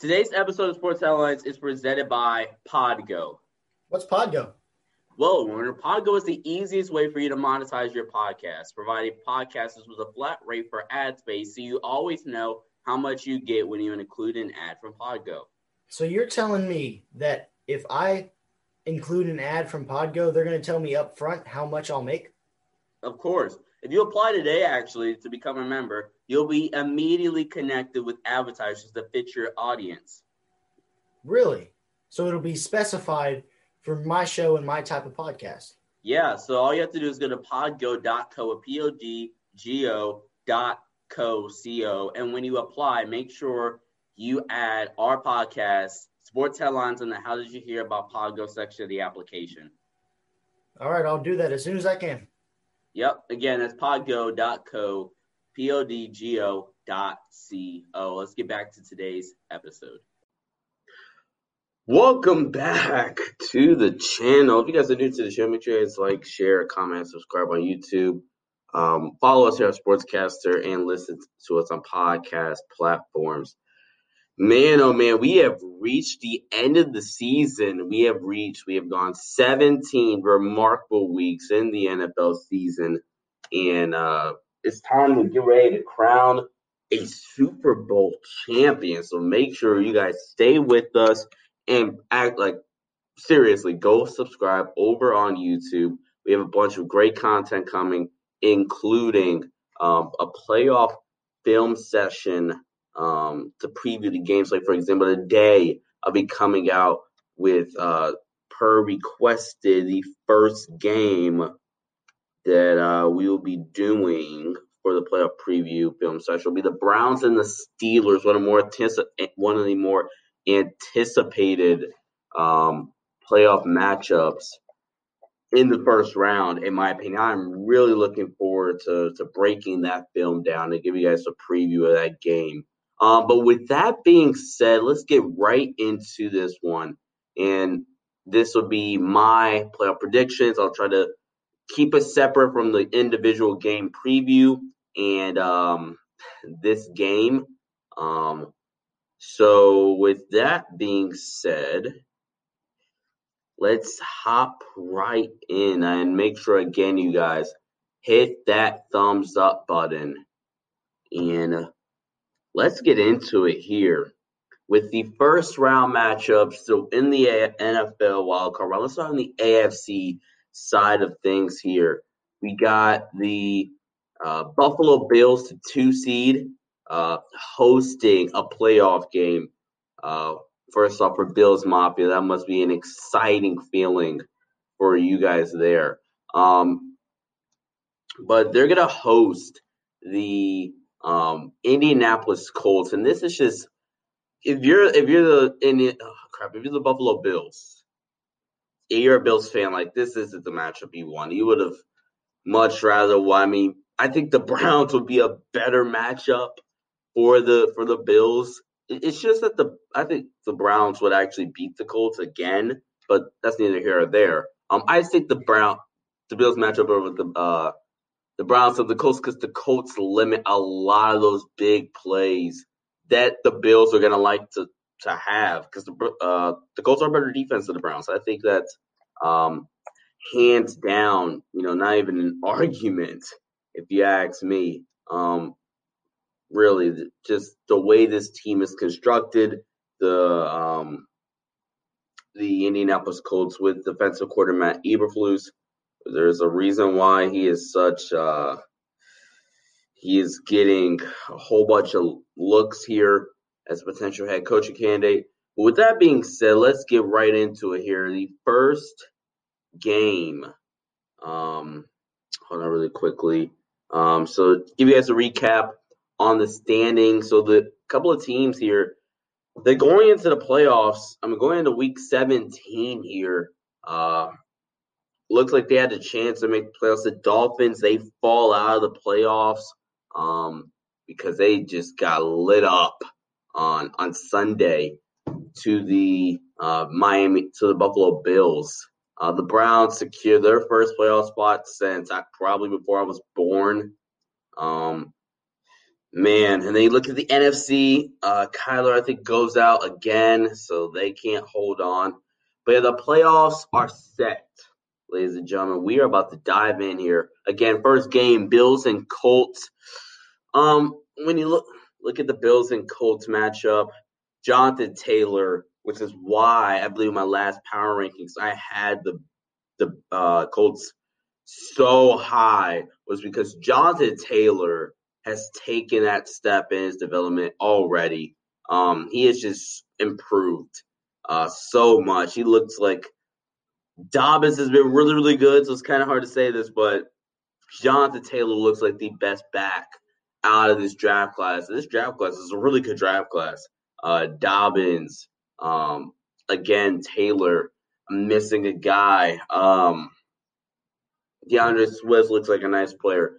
Today's episode of Sports Headlines is presented by Podgo. What's Podgo? Well, Warner, Podgo is the easiest way for you to monetize your podcast, providing podcasters with a flat rate for ad space so you always know how much you get when you include an ad from Podgo. So you're telling me that if I include an ad from Podgo, they're going to tell me up front how much I'll make? Of course. If you apply today, actually, to become a member, you'll be immediately connected with advertisers that fit your audience. Really? So it'll be specified for my show and my type of podcast. Yeah, so all you have to do is go to podgo.co, P-O-D-G-O dot co, C-O, and when you apply, make sure you add our podcast, sports headlines, in the How Did You Hear About Podgo section of the application. All right, I'll do that as soon as I can. Yep. Again, that's podgo.co, P O D G O dot C O. Let's get back to today's episode. Welcome back to the channel. If you guys are new to the show, make sure you guys like, share, comment, subscribe on YouTube. Um, follow us here at Sportscastr and listen to us on podcast platforms. Man, oh man, we have reached the end of the season. We have reached, we have gone 17 remarkable weeks in the NFL season. And uh, it's time to get ready to crown a Super Bowl champion. So make sure you guys stay with us and act like seriously, go subscribe over on YouTube. We have a bunch of great content coming, including um, a playoff film session um, to preview the games. Like, for example, today I'll be coming out with, uh, per requested, the first game that uh, we will be doing for the playoff preview film session will be the Browns and the Steelers, one of more intense one of the more anticipated um, playoff matchups in the first round. In my opinion, I'm really looking forward to to breaking that film down and give you guys a preview of that game. Um, but with that being said, let's get right into this one. And this will be my playoff predictions. I'll try to keep it separate from the individual game preview and um, this game. Um, so, with that being said, let's hop right in and make sure again, you guys hit that thumbs up button and let's get into it here with the first round matchup. So in the NFL wildcard round, let's start on the AFC side of things here. We got the uh, Buffalo Bills to two seed uh, hosting a playoff game. Uh, first off, for Bills Mafia, that must be an exciting feeling for you guys there. Um, but they're gonna host the um, Indianapolis Colts, and this is just if you're if you're the oh, crap if you're the Buffalo Bills, you're a Bills fan, like this isn't the matchup you want. You would have much rather. Well, I mean, I think the Browns would be a better matchup for the for the Bills. It's just that the I think the Browns would actually beat the Colts again, but that's neither here or there. Um, I think the Brown the Bills matchup over the uh the Browns of the Colts because the Colts limit a lot of those big plays that the Bills are going to like to to have because the uh, the Colts are better defense than the Browns. I think that's um, hands down, you know, not even an argument if you ask me. Um, really, just the way this team is constructed, the um, the Indianapolis Colts with defensive quarterback Matt Eberflus there's a reason why he is such. Uh, he is getting a whole bunch of looks here as a potential head coaching candidate. But with that being said, let's get right into it here. The first game. Um, hold on really quickly. Um, so give you guys a recap on the standings. So the couple of teams here, they're going into the playoffs. I'm going into week 17 here. Uh, looks like they had a chance to make the playoffs. The Dolphins, they fall out of the playoffs um, because they just got lit up on on Sunday to the uh, Miami to the Buffalo Bills. Uh, the Browns secure their first playoff spot since I, probably before I was born. Um, Man, and then you look at the NFC. Uh, Kyler, I think, goes out again, so they can't hold on. But yeah, the playoffs are set, ladies and gentlemen. We are about to dive in here again. First game, Bills and Colts. Um, when you look look at the Bills and Colts matchup, Jonathan Taylor, which is why I believe my last power rankings I had the the uh, Colts so high was because Jonathan Taylor has taken that step in his development already. Um, he has just improved uh, so much. He looks like Dobbins has been really, really good, so it's kind of hard to say this, but Jonathan Taylor looks like the best back out of this draft class. This draft class is a really good draft class. Uh, Dobbins, um, again, Taylor, missing a guy. Um, D'Andre Swift looks like a nice player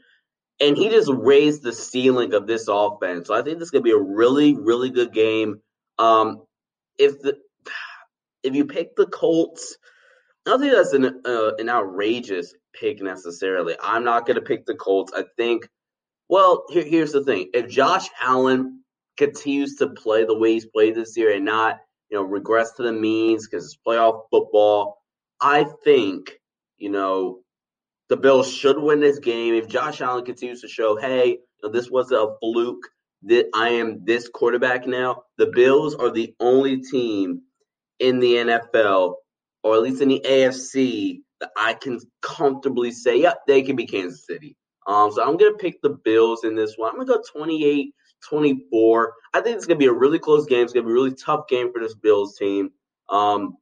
and he just raised the ceiling of this offense. So I think this is gonna be a really, really good game. Um, if the if you pick the Colts, I don't think that's an uh, an outrageous pick necessarily. I'm not gonna pick the Colts. I think. Well, here, here's the thing: if Josh Allen continues to play the way he's played this year and not, you know, regress to the means because it's playoff football, I think, you know, the Bills should win this game. If Josh Allen continues to show, hey, you know, this wasn't a fluke, that I am this quarterback now, the Bills are the only team in the NFL, or at least in the AFC, that I can comfortably say, yep, they can be Kansas City. Um, so I'm going to pick the Bills in this one. I'm going to go 28 24. I think it's going to be a really close game. It's going to be a really tough game for this Bills team. Um,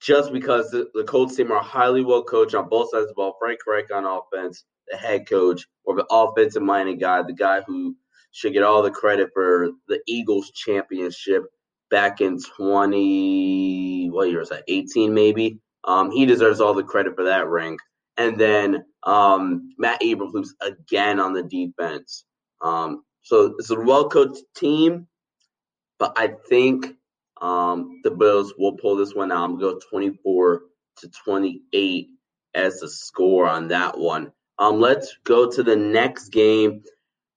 just because the, the Colts team are highly well coached on both sides of the ball. Frank Reich on offense, the head coach, or the offensive minded guy, the guy who should get all the credit for the Eagles championship back in 20, what year was that? 18 maybe. Um, he deserves all the credit for that ring. And then um, Matt Eberflus again on the defense. Um, so it's a well coached team, but I think um, the Bills will pull this one out. I'm going to go 24 to 28 as the score on that one. Um, let's go to the next game.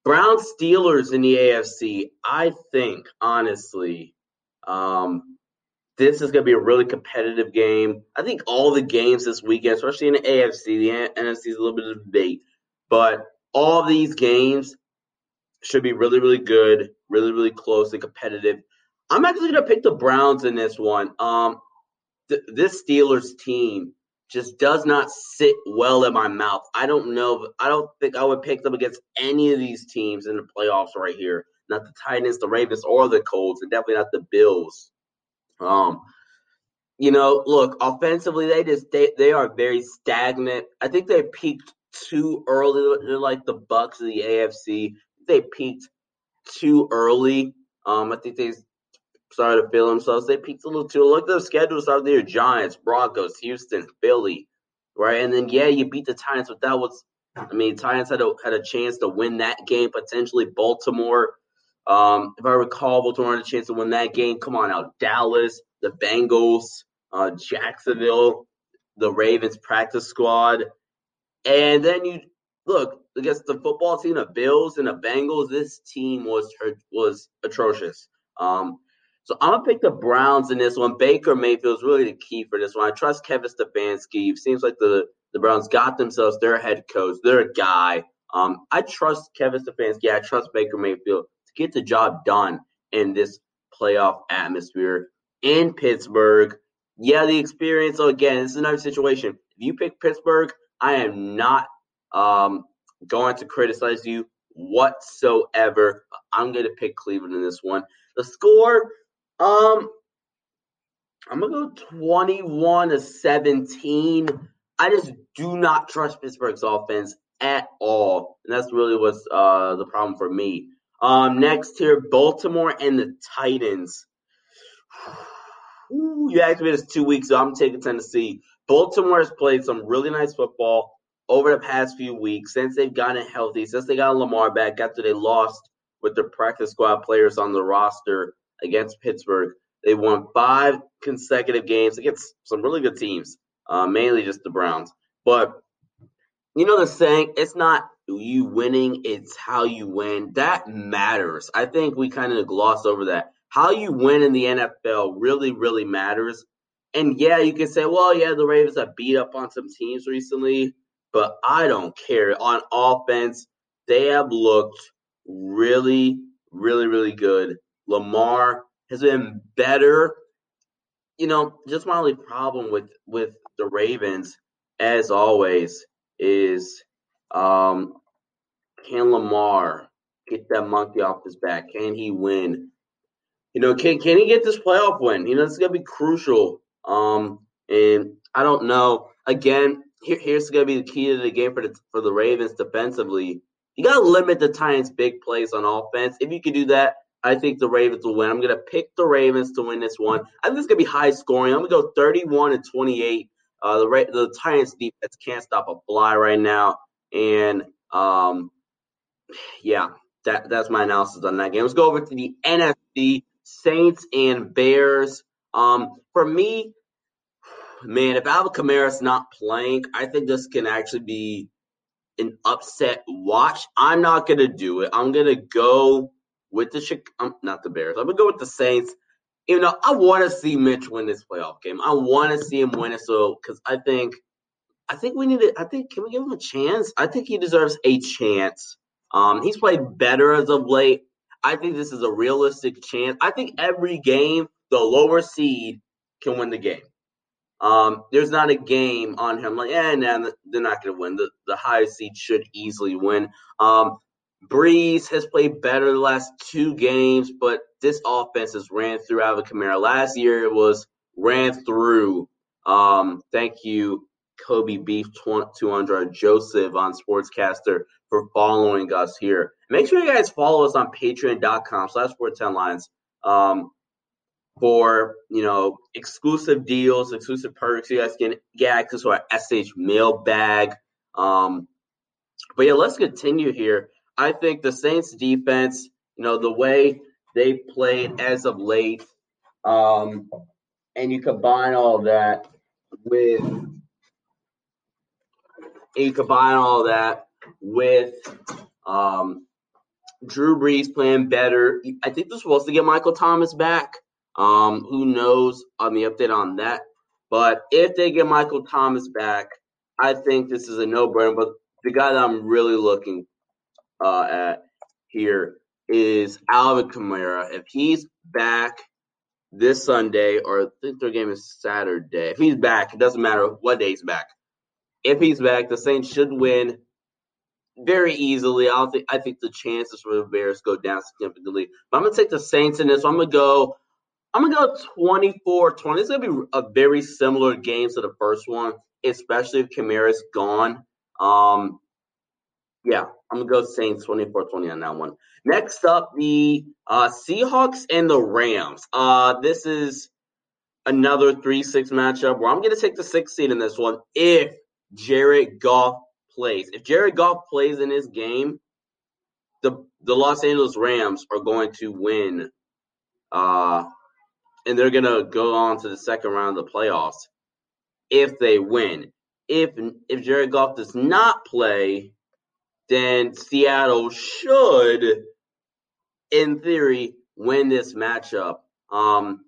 Brown Steelers in the AFC. I think, honestly, um, this is going to be a really competitive game. I think all the games this weekend, especially in the AFC, the NFC is a little bit of debate, but all these games should be really, really good, really, really close and competitive. I'm actually going to pick the Browns in this one. Um, th- this Steelers team just does not sit well in my mouth. I don't know. I don't think I would pick them against any of these teams in the playoffs right here. Not the Titans, the Ravens, or the Colts, and definitely not the Bills. Um, you know, look, offensively, they just they, they are very stagnant. I think they peaked too early. They're like the Bucks of the AFC. They peaked too early. Um, I think they started to feel themselves. They peaked a little too. Look at the schedule started there: Giants, Broncos, Houston, Philly, right? And then yeah, you beat the Titans, but that was, I mean, Titans had a had a chance to win that game potentially. Baltimore, um, if I recall, Baltimore had a chance to win that game. Come on out, Dallas, the Bengals, uh, Jacksonville, the Ravens practice squad, and then you look against the football team, the Bills and the Bengals. This team was was atrocious. Um, so I'm gonna pick the Browns in this one. Baker Mayfield is really the key for this one. I trust Kevin Stefanski. It seems like the the Browns got themselves their head coach, their guy. Um, I trust Kevin Stefanski. I trust Baker Mayfield get the job done in this playoff atmosphere in Pittsburgh. Yeah, the experience. So again, this is another situation. If you pick Pittsburgh, I am not um, going to criticize you whatsoever. I'm going to pick Cleveland in this one. The score um, I'm gonna go 21 to 17. I just do not trust Pittsburgh's offense at all, and that's really what's uh the problem for me. Um, next here, Baltimore and the Titans. Ooh, you asked me this two weeks ago. I'm taking Tennessee. Baltimore has played some really nice football over the past few weeks since they've gotten healthy, since they got Lamar back after they lost with their practice squad players on the roster against Pittsburgh. They won five consecutive games against some really good teams, uh, mainly just the Browns. But you know the saying, it's not you winning, it's how you win. That matters. I think we kind of gloss over that. How you win in the NFL really, really matters. And yeah, you can say, well, yeah, the Ravens have beat up on some teams recently, but I don't care. On offense, they have looked really, really, really good. Lamar has been better. You know, just my only problem with with the Ravens, as always, is um, can Lamar get that monkey off his back? Can he win? You know, can can he get this playoff win? You know, it's gonna be crucial. Um, and I don't know. Again, here, here's gonna be the key to the game for the for the Ravens defensively. You gotta limit the Titans' big plays on offense. If you can do that, I think the Ravens will win. I'm gonna pick the Ravens to win this one. I think it's gonna be high scoring. I'm gonna go 31 to 28. Uh, the the Titans defense can't stop a fly right now, and um, yeah, that that's my analysis on that game. Let's go over to the NFC Saints and Bears. Um, for me, man, if Alvin Kamara's not playing, I think this can actually be an upset watch. I'm not gonna do it. I'm gonna go with the um, not the Bears. I'm gonna go with the Saints. You know, I want to see Mitch win this playoff game. I want to see him win it. So, because I think, I think we need to. I think can we give him a chance? I think he deserves a chance. Um, he's played better as of late. I think this is a realistic chance. I think every game, the lower seed can win the game. Um, there's not a game on him like, yeah, nah, they're not going to win. The the highest seed should easily win. Um, Brees has played better the last two games, but this offense has ran through Alvin Kamara. Last year it was ran through. Um, thank you, Kobe Beef 200 Joseph on Sportscastr for following us here. Make sure you guys follow us on patreon.com slash sports headlines. Um, for you know exclusive deals, exclusive perks. You guys can get access to our SH mailbag. Um, but yeah, let's continue here. I think the Saints defense, you know, the way they played as of late, um, and you combine all that with you combine all that with um, Drew Brees playing better. I think they're supposed to get Michael Thomas back. Um, who knows on the update on that? But if they get Michael Thomas back, I think this is a no-brainer. But the guy that I'm really looking uh, at here is Alvin Kamara. If he's back this Sunday, or I think their game is Saturday. If he's back, it doesn't matter what day he's back. If he's back, the Saints should win very easily. I think I think the chances for the Bears go down significantly. But I'm gonna take the Saints in this. So I'm gonna go I'm gonna go 24-20. It's gonna be a very similar game to the first one, especially if Kamara's gone. Um, yeah, I'm gonna go Saints 24-20 on that one. Next up, the uh, Seahawks and the Rams. Uh, this is another 3-6 matchup where I'm gonna take the sixth seed in this one if Jared Goff plays. If Jared Goff plays in this game, the the Los Angeles Rams are going to win uh, and they're gonna go on to the second round of the playoffs if they win. If if Jared Goff does not play, then Seattle should, in theory, win this matchup. Um,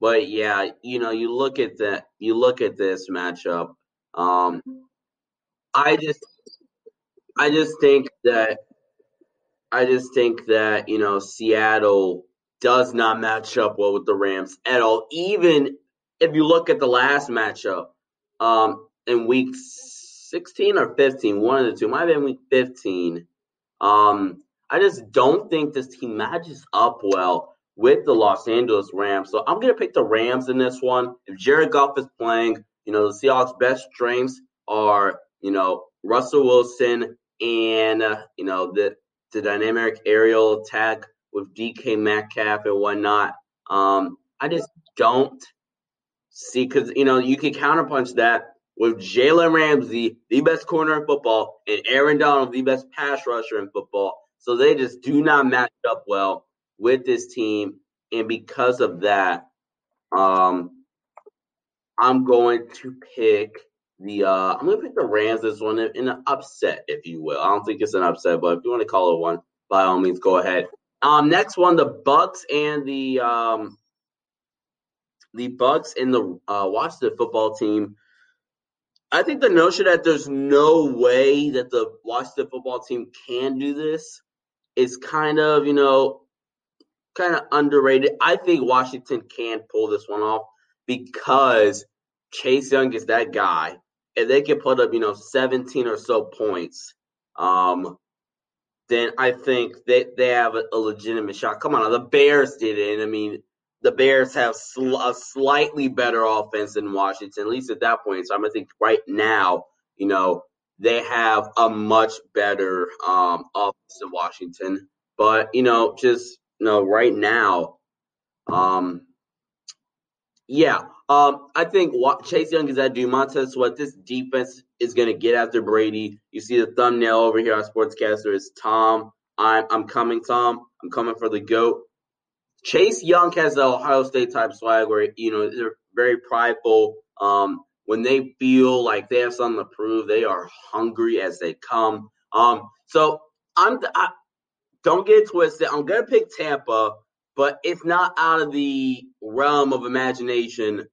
but yeah, you know, you look at that, you look at this matchup. Um, I just, I just think that, I just think that you know Seattle does not match up well with the Rams at all. Even if you look at the last matchup um, in week 16 or 15, one of the two, might have been week 15. Um, I just don't think this team matches up well with the Los Angeles Rams. So I'm going to pick the Rams in this one. If Jared Goff is playing, you know, the Seahawks' best strengths are, you know, Russell Wilson and, uh, you know, the, the dynamic aerial attack with DK Metcalf and whatnot. Um, I just don't see because you know you can counterpunch that with Jalen Ramsey, the best corner in football, and Aaron Donald, the best pass rusher in football. So they just do not match up well with this team, and because of that, um, I'm going to pick the uh, I'm gonna pick the Rams this one in an upset, if you will. I don't think it's an upset, but if you want to call it one, by all means, go ahead. Um, next one, the Bucks and the um, the Bucks and the uh, Washington football team. I think the notion that there's no way that the Washington football team can do this is kind of, you know, kind of underrated. I think Washington can pull this one off because Chase Young is that guy if they can put up, you know, 17 or so points, um, then I think they, they have a, a legitimate shot. Come on, the Bears did it. And I mean, the Bears have sl- a slightly better offense than Washington, at least at that point. So I'm going to think right now, you know, they have a much better um, offense than Washington. But, you know, just, you know, right now, um, yeah, um, I think Chase Young is that dude. Montez Sweat, this defense is going to get after Brady. You see the thumbnail over here on Sportscastr is Tom. I'm, I'm coming, Tom. I'm coming for the GOAT. Chase Young has the Ohio State type swag where, you know, they're very prideful. Um, when they feel like they have something to prove, they are hungry as they come. Um, so I'm, I, don't get twisted. I'm going to pick Tampa, but it's not out of the realm of imagination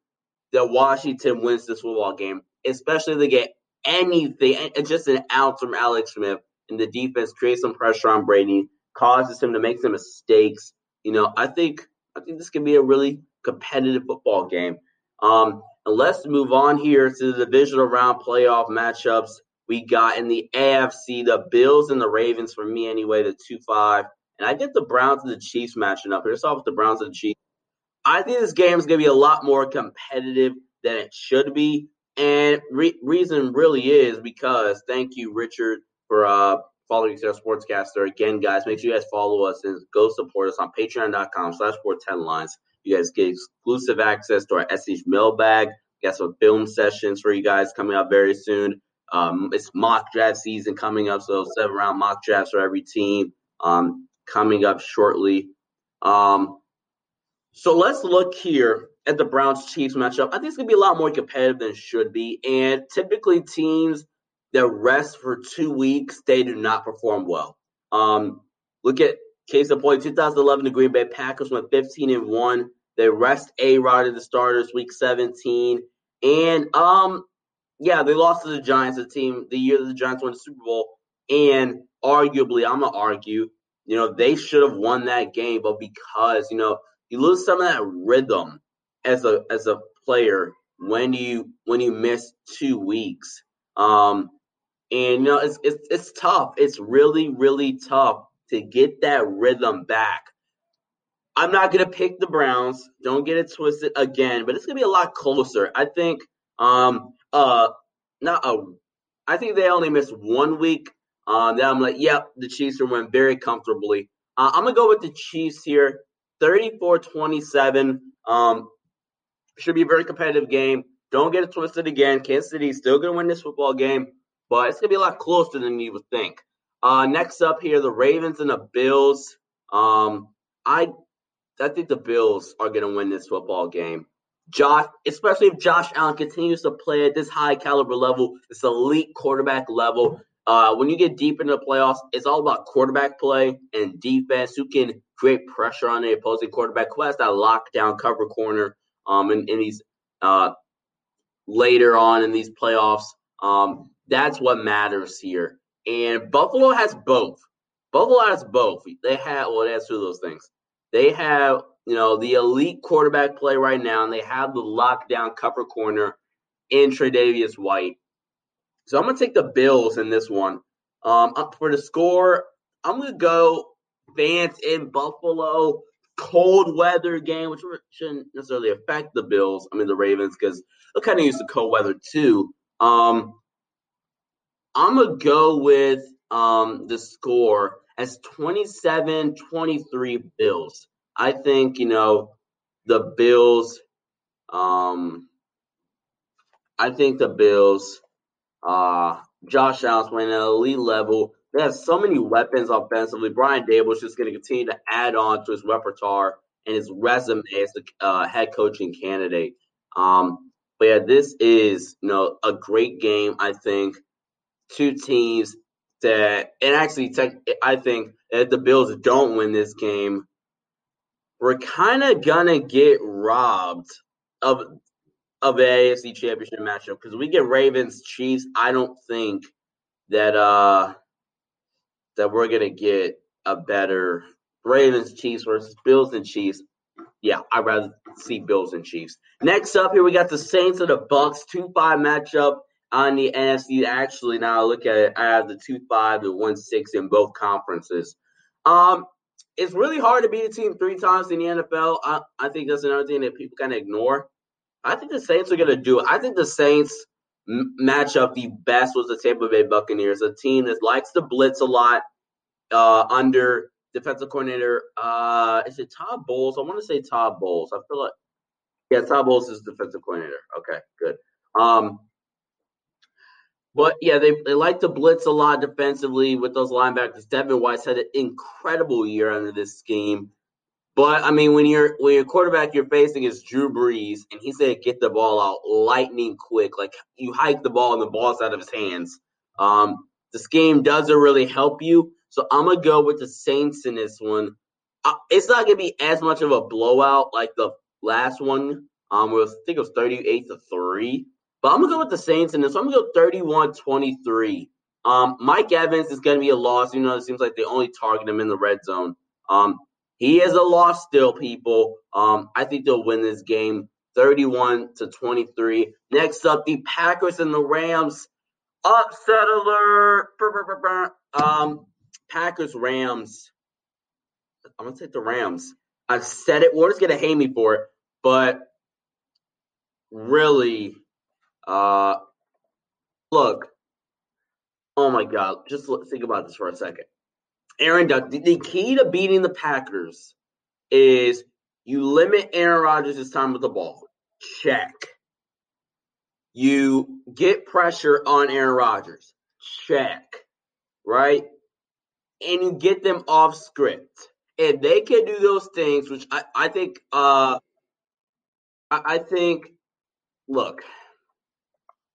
that Washington wins this football game, especially if they get anything, just an ounce from Alex Smith, and the defense creates some pressure on Brady, causes him to make some mistakes. You know, I think I think this could be a really competitive football game. Um, and let's move on here to the divisional round playoff matchups we got in the AFC. The Bills and the Ravens for me anyway, the two five, and I get the Browns and the Chiefs matching up. Here's off with the Browns and the Chiefs. I think this game is going to be a lot more competitive than it should be. And re- reason really is because thank you, Richard, for uh, following our sportscastr. Again, guys, make sure you guys follow us and go support us on patreon.com slash sports headlines. You guys get exclusive access to our SH mailbag. Got some film sessions for you guys coming up very soon. Um, it's mock draft season coming up, so seven round mock drafts for every team um, coming up shortly. Um, so let's look here at the Browns Chiefs matchup. I think it's going to be a lot more competitive than it should be. And typically, teams that rest for two weeks, they do not perform well. Um, look at case in point 2011, the Green Bay Packers went 15 and 1. They rest A Rod in the starters week 17. And um, yeah, they lost to the Giants, the team the year that the Giants won the Super Bowl. And arguably, I'm gonna argue, you know, they should have won that game, but because, you know, you lose some of that rhythm as a as a player when you when you miss two weeks. Um, and you know it's it's it's tough. It's really really tough to get that rhythm back. I'm not gonna pick the Browns. Don't get it twisted again, but it's gonna be a lot closer. I think. Um. Uh. Not a. I think they only missed one week. Um. Then I'm like, yep, the Chiefs are win very comfortably. Uh, I'm gonna go with the Chiefs here. 34-27. Um, should be a very competitive game. Don't get it twisted again. Kansas City still to win this football game, but it's to be a lot closer than you would think. Uh, next up here, the Ravens and the Bills. Um, I I think the Bills are to win this football game. Josh, especially if Josh Allen continues to play at this high caliber level, this elite quarterback level. Uh, when you get deep into the playoffs, it's all about quarterback play and defense. Who can create pressure on the opposing quarterback? Who has that lockdown cover corner? Um, in, in these uh, later on in these playoffs, um, that's what matters here. And Buffalo has both. Buffalo has both. They have well, that's two of those things. They have you know the elite quarterback play right now, and they have the lockdown cover corner in Tre'Davious White. So I'm gonna take the Bills in this one. Um, for the score, I'm gonna go Vance in Buffalo. Cold weather game, which shouldn't necessarily affect the Bills. I mean the Ravens because they're kind of used to cold weather too. Um, I'm gonna go with um, the score as 27-23 Bills. I think you know the Bills. Um, I think the Bills uh, Josh Allen's playing at an elite level. They have so many weapons offensively. Brian Daboll is just going to continue to add on to his repertoire and his resume as a uh, head coaching candidate. Um, But yeah, this is you know a great game. I think two teams that, and actually, I think if the Bills don't win this game, we're kind of gonna get robbed of of the AFC Championship matchup because we get Ravens Chiefs. I don't think that uh that we're gonna get a better Ravens Chiefs versus Bills and Chiefs. Yeah, I'd rather see Bills and Chiefs. Next up here, we got the Saints and the Bucks two five matchup on the NFC. Actually, now I look at it, I have the two five and one six in both conferences. Um, it's really hard to beat a team three times in the NFL. I, I think that's another thing that people kind of ignore. I think the Saints are going to do it. I think the Saints m- match up the best with the Tampa Bay Buccaneers, a team that likes to blitz a lot uh, under defensive coordinator. Uh, is it Todd Bowles? I want to say Todd Bowles. I feel like yeah, Todd Bowles is defensive coordinator. Okay, good. Um, but yeah, they, they like to blitz a lot defensively with those linebackers. Devin White had an incredible year under this scheme. But I mean, when you're when your quarterback you're facing is Drew Brees, and he said get the ball out lightning quick, like you hike the ball and the ball's out of his hands. Um, scheme doesn't really help you. So I'm gonna go with the Saints in this one. Uh, it's not gonna be as much of a blowout like the last one. Um, was, I think it was 38 to three. But I'm gonna go with the Saints in this. So I'm gonna go 31-23. Um, Mike Evans is gonna be a loss. You know, it seems like they only target him in the red zone. Um, he is a loss still, people. Um, I think they'll win this game 31 to 23. Next up, the Packers and the Rams. Upset alert. Um, Packers Rams. I'm gonna take the Rams. I've said it. Warner's gonna hate me for it, but really, uh, look. Oh my God! Just think about this for a second. Aaron Duck. The, key to beating the Packers is you limit Aaron Rodgers' time with the ball. Check. You get pressure on Aaron Rodgers. Check. Right? And you get them off script. If they can do those things, which I, I think uh I, I think look,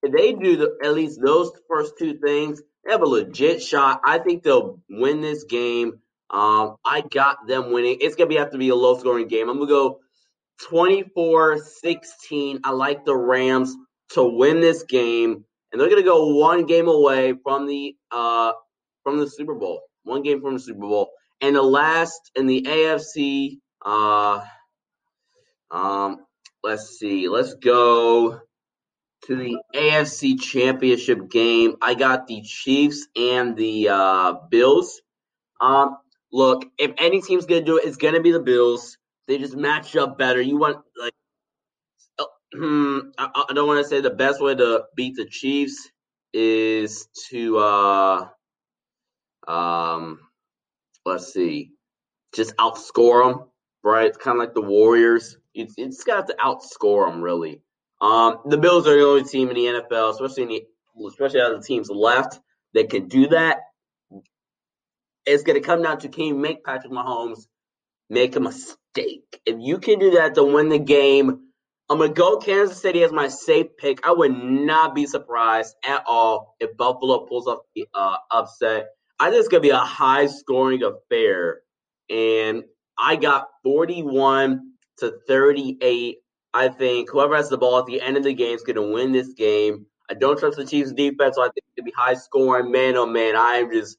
if they do the, at least those first two things, they have a legit shot. I think they'll win this game. Um, I got them winning. It's gonna have to be a low scoring game. I'm gonna go 24-16. I like the Rams to win this game, and they're gonna go one game away from the uh from the Super Bowl. One game from the Super Bowl. And the last in the AFC, uh um, let's see, let's go to the AFC Championship game. I got the Chiefs and the uh, Bills. Um, look, if any team's gonna do it, it's gonna be the Bills. They just match up better. You want like, hmm, I, I don't want to say the best way to beat the Chiefs is to uh, um, let's see, just outscore them. Right? It's kind of like the Warriors. You, you just got to outscore them, really. Um, the Bills are the only team in the NFL, especially in the, especially out of the teams left that can do that. It's going to come down to can you make Patrick Mahomes make a mistake? If you can do that to win the game, I'm going to go Kansas City as my safe pick. I would not be surprised at all if Buffalo pulls off the uh, upset. I think it's going to be a high scoring affair. And I got 41 to 38 I think whoever has the ball at the end of the game is going to win this game. I don't trust the Chiefs defense, so I think it's going to be high scoring. Man, oh man, I am just,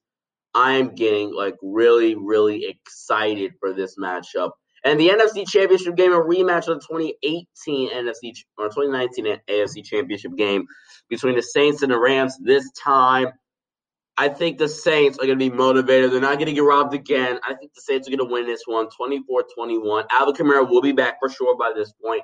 I am getting like really, really excited for this matchup. And the NFC Championship game, a rematch of the 2018 NFC or 2019 AFC Championship game between the Saints and the Rams. This time, I think the Saints are going to be motivated. They're not going to get robbed again. I think the Saints are going to win this one 24 21. Alvin Kamara will be back for sure by this point.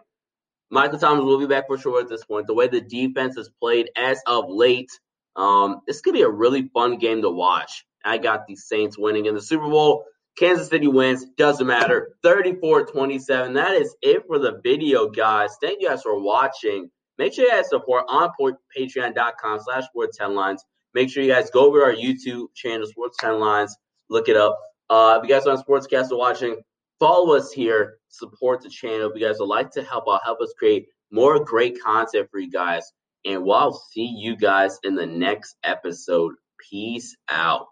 Michael Thomas will be back for sure at this point. The way the defense has played as of late, um, this could be a really fun game to watch. I got the Saints winning in the Super Bowl. Kansas City wins. Doesn't matter. 34-27. That is it for the video, guys. Thank you guys for watching. Make sure you guys support on patreon.com slash sports headlines. Make sure you guys go over to our YouTube channel, Sports Headlines. Look it up. Uh, if you guys are on Sportscast or watching, follow us here, support the channel. If you guys would like to help out, help us create more great content for you guys. And we'll see you guys in the next episode. Peace out.